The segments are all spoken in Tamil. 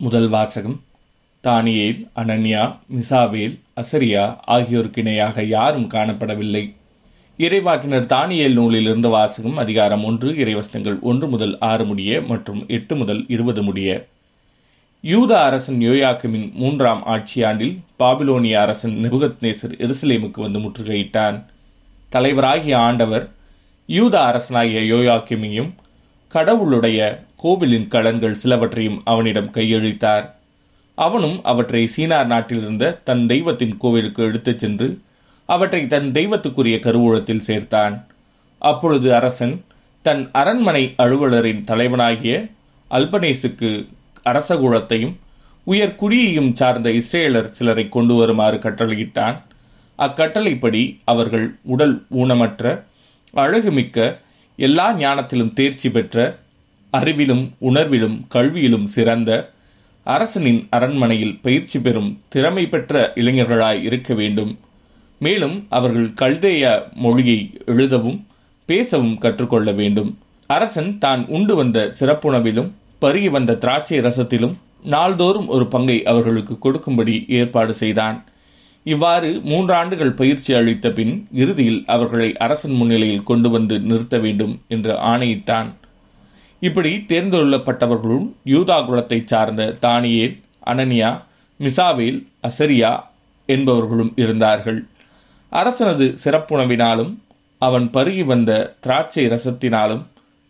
முதல் வாசகம். தானியேல் அனன்யா மிசாவேல் அசரியா ஆகியோருக்கு இணையாக யாரும் காணப்படவில்லை. இறைவாக்கினர் தானியேல் நூலிலிருந்து வாசகம் அதிகாரம் ஒன்று இறைவசனங்கள் ஒன்று முதல் ஆறு முடிய மற்றும் எட்டு முதல் இருபது முடிய. யூத அரசன் யோயாக்கிமின் மூன்றாம் ஆட்சியாண்டில் பாபிலோனிய அரசன் நெபுகத்நேசர் எருசலேமுக்கு வந்து முற்றுகையிட்டான். தலைவராகிய ஆண்டவர் யூத அரசனாகிய யோயாக்கிமையும் கடவுளுடைய கோவிலின் கலன்கள் சிலவற்றையும் அவனிடம் கையளித்தார். அவனும் அவற்றை சீனார் நாட்டிலிருந்த தன் தெய்வத்தின் கோவிலுக்கு எடுத்துச் சென்று அவற்றை தன் தெய்வத்துக்குரிய கருவூலத்தில் சேர்த்தான். அப்பொழுது அரசன் தன் அரண்மனை அலுவலரின் தலைவனாகிய அல்பனேசுக்கு அரசகுலத்தையும் உயர்குடியையும் சார்ந்த இஸ்ரேலர் சிலரை கொண்டு வருமாறு கட்டளையிட்டான். அக்கட்டளைப்படி அவர்கள் உடல் ஊனமற்ற அழகுமிக்க எல்லா ஞானத்திலும் தேர்ச்சி பெற்ற அறிவிலும் உணர்விலும் கல்வியிலும் சிறந்த அரசனின் அரண்மனையில் பயிற்சி பெறும் திறமை பெற்ற இளைஞர்களாய் இருக்க வேண்டும். மேலும் அவர்கள் கல்தேய மொழியை எழுதவும் பேசவும் கற்றுக்கொள்ள வேண்டும். அரசன் தான் உண்டு வந்த சிறப்புணவிலும் பருகி வந்த திராட்சை ரசத்திலும் நாள்தோறும் ஒரு பங்கை அவர்களுக்கு கொடுக்கும்படி ஏற்பாடு செய்தான். இவ்வாறு மூன்றாண்டுகள் பயிற்சி அளித்த பின் இறுதியில் அவர்களை அரசன் முன்னிலையில் கொண்டு வந்து நிறுத்த வேண்டும் என்று ஆணையிட்டான். இப்படி தேர்ந்தெடுக்கப்பட்டவர்களும் யூதா குலத்தைச் சார்ந்த தானியேல் அனனியா மிசாவேல் அசரியா என்பவர்களும் இருந்தார்கள். அரசனது சிறப்புணவினாலும் அவன் பருகி வந்த திராட்சை ரசத்தினாலும்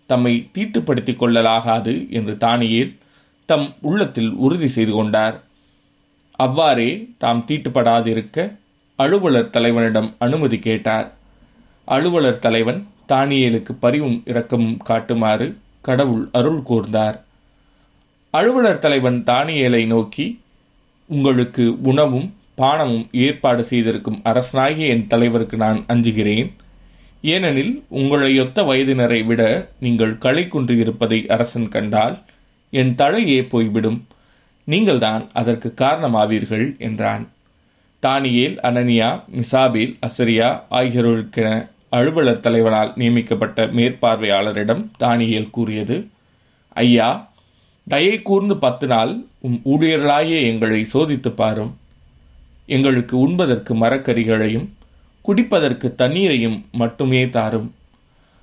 தம்மை தீட்டுப்படுத்திக் கொள்ளலாகாது என்று தானியேல் தம் உள்ளத்தில் உறுதி செய்து கொண்டார். அவ்வாறே தாம் தீட்டுப்படாதிருக்க அலுவலர் தலைவனிடம் அனுமதி கேட்டார். அலுவலர் தலைவன் தானியேலுக்கு பரிவும் இரக்கமும் காட்டுமாறு கடவுள் அருள் கூர்ந்தார். அலுவலர் தலைவன் தானியேலை நோக்கி உங்களுக்கு உணவும் பானமும் ஏற்பாடு செய்திருக்கும் அரசனாகிய என் தலைவருக்கு நான் அஞ்சுகிறேன். ஏனெனில் உங்களையொத்த வயதினரை விட நீங்கள் களை குன்றியிருப்பதை அரசன் கண்டால் என் தலையே போய்விடும். நீங்கள்தான் அதற்கு காரணமாவீர்கள் என்றான். தானியேல் அனனியா மிசாபில் அசரியா ஆகியோருக்கென அலுவலர் தலைவனால் நியமிக்கப்பட்ட மேற்பார்வையாளரிடம் தானியேல் கூறியது ஐயா தயை கூர்ந்து பத்து நாள் உம் ஊழியர்களாகிய எங்களை சோதித்து பாரும். எங்களுக்கு உண்பதற்கு மரக்கறிகளையும் குடிப்பதற்கு தண்ணீரையும் மட்டுமே தாரும்.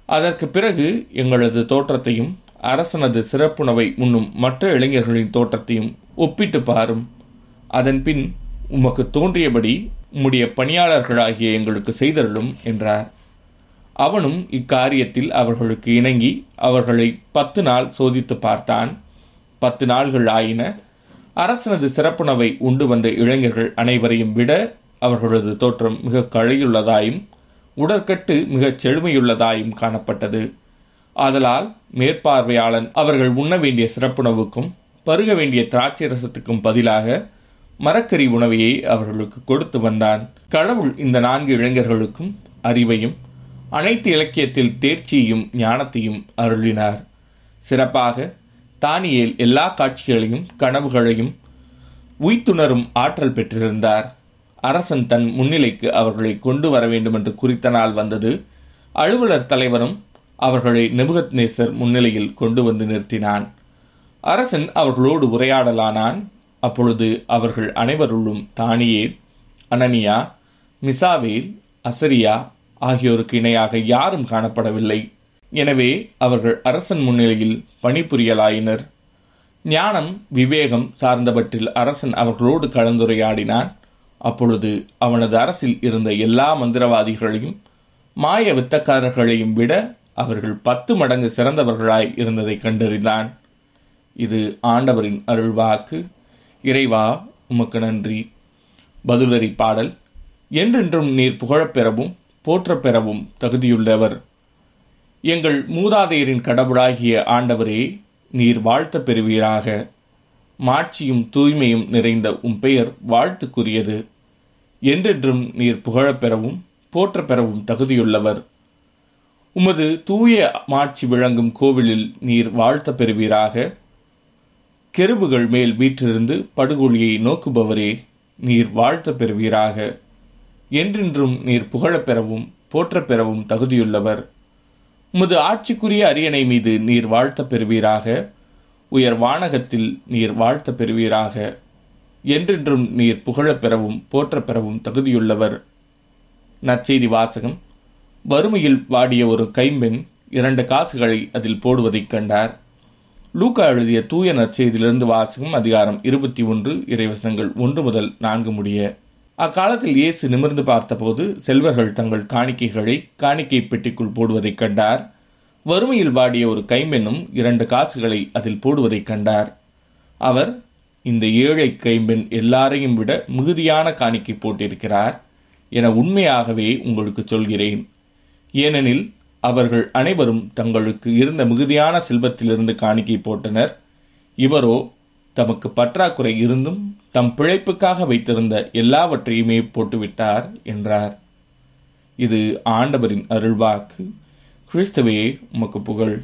அதற்கு பிறகு எங்களது தோற்றத்தையும் அரசனது சிறப்புணவை உண்ணும் மற்ற இளைஞர்களின் தோற்றத்தையும் ஒப்பிட்டு பாரும். அதன்பின் உமக்கு தோன்றியபடி உம்முடைய பணியாளர்களாகிய எங்களுக்கு செய்தருளும் என்றார். அவனும் இக்காரியத்தில் அவர்களுக்கு இணங்கி அவர்களை பத்து நாள் சோதித்து பார்த்தான். பத்து நாள்கள் ஆயின. அரசனது சிறப்புணவை உண்டு வந்த இளைஞர்கள் அனைவரையும் விட அவர்களது தோற்றம் மிக கழையுள்ளதாயும் உடற்கட்டு மிகச் செழுமையுள்ளதாயும் காணப்பட்டது. ஆதலால் மேற்பார்வையாளன் அவர்கள் உண்ண வேண்டிய சிறப்புணவுக்கும் பருக வேண்டிய திராட்சை ரசத்துக்கும் பதிலாக மரக்கறி உணவையை அவர்களுக்கு கொடுத்து வந்தான். கடவுள் இந்த நான்கு இளைஞர்களுக்கும் அறிவையும் அனைத்து இலக்கியத்தில் தேர்ச்சியையும் ஞானத்தையும் அருளினார். சிறப்பாக தானியேல் எல்லா காட்சிகளையும் கனவுகளையும் உய்த்துணரும் ஆற்றல் பெற்றிருந்தார். அரசன் தன் முன்னிலைக்கு அவர்களை கொண்டு வர வேண்டும் என்று குறித்த நாள் வந்தது. அலுவலர் தலைவனும் அவர்களை நிபுகத் நேசர் முன்னிலையில் கொண்டு வந்து நிறுத்தினான். அரசன் அவர்களோடு உரையாடலானான். அப்பொழுது அவர்கள் அனைவருள்ளும் தானியேல் அனனியா மிசாவேல் அசரியா ஆகியோருக்கு இணையாக யாரும் காணப்படவில்லை. எனவே அவர்கள் அரசன் முன்னிலையில் பணிபுரியலாயினர். ஞானம் விவேகம் சார்ந்தவற்றில் அரசன் அவர்களோடு கலந்துரையாடினான். அப்பொழுது அவனது அரசில் இருந்த எல்லா மந்திரவாதிகளையும் மாய வித்தக்காரர்களையும் விட அவர்கள் பத்து மடங்கு சிறந்தவர்களாய் இருந்ததை கண்டறிந்தான். இது ஆண்டவரின் அருள்வாக்கு. இறைவா உமக்கு நன்றி. பதிலறி பாடல். என்றென்றும் நீர் புகழப்பெறவும் போற்றப்பெறவும் தகுதியுள்ளவர். எங்கள் மூதாதையரின் கடவுளாகிய ஆண்டவரே நீர் வாழ்த்த பெறுவீராக. மாட்சியும் தூய்மையும் நிறைந்த உம் பெயர் வாழ்த்துக்குரியது. என்றென்றும் நீர் புகழப்பெறவும் போற்றப்பெறவும் பெறவும் தகுதியுள்ளவர். உமது தூய மாட்சி விளங்கும் கோவிலில் நீர் வாழ்த்த பெறுவீராக. கெருபுகள் மேல் வீற்றிருந்து படுகொலியை நோக்குபவரே நீர் வாழ்த்த பெறுவீராக. என்றென்றும் நீர் புகழப் பெறவும் போற்றப் பெறவும் தகுதியுள்ளவர். உமது ஆட்சிக்குரிய அரியணை மீது நீர் வாழ்த்த பெறுவீராக. உயர் வானகத்தில் நீர் வாழ்த்த பெறுவீராக. என்றென்றும் நீர் புகழப் பெறவும் போற்றப் பெறவும் தகுதியுள்ளவர். நற்செய்தி வாசகம் வறுமையில் வாடிய ஒரு கைம்பெண் இரண்டு காசுகளை அதில் போடுவதைக் கண்டார். லூக்கா எழுதிய தூய நற்செய்தியிலிருந்து வாசகம் அதிகாரம் இருபத்தி ஒன்று இறைவசனங்கள் ஒன்று முதல் நான்கு முடிய. அக்காலத்தில் இயேசு நிமிர்ந்து பார்த்தபோது செல்வர்கள் தங்கள் காணிக்கைகளை காணிக்கை பெட்டிக்குள் போடுவதைக் கண்டார். வறுமையில் வாடிய ஒரு கைம்பெண்ணும் இரண்டு காசுகளை அதில் போடுவதைக் கண்டார். அவர் இந்த ஏழை கைம்பெண் எல்லாரையும் விட மிகுதியான காணிக்கை போட்டிருக்கிறார் என உண்மையாகவே உங்களுக்கு சொல்கிறேன். ஏனெனில் அவர்கள் அனைவரும் தங்களுக்கு இருந்த மிகுதியான செல்வத்திலிருந்து காணிக்கை போட்டனர். இவரோ தமக்கு பற்றாக்குறை இருந்தும் தம் பிழைப்புக்காக வைத்திருந்த எல்லாவற்றையுமே போட்டுவிட்டார் என்றார். இது ஆண்டவரின் அருள்வாக்கு. கிறிஸ்துவே உமக்கு புகழ்.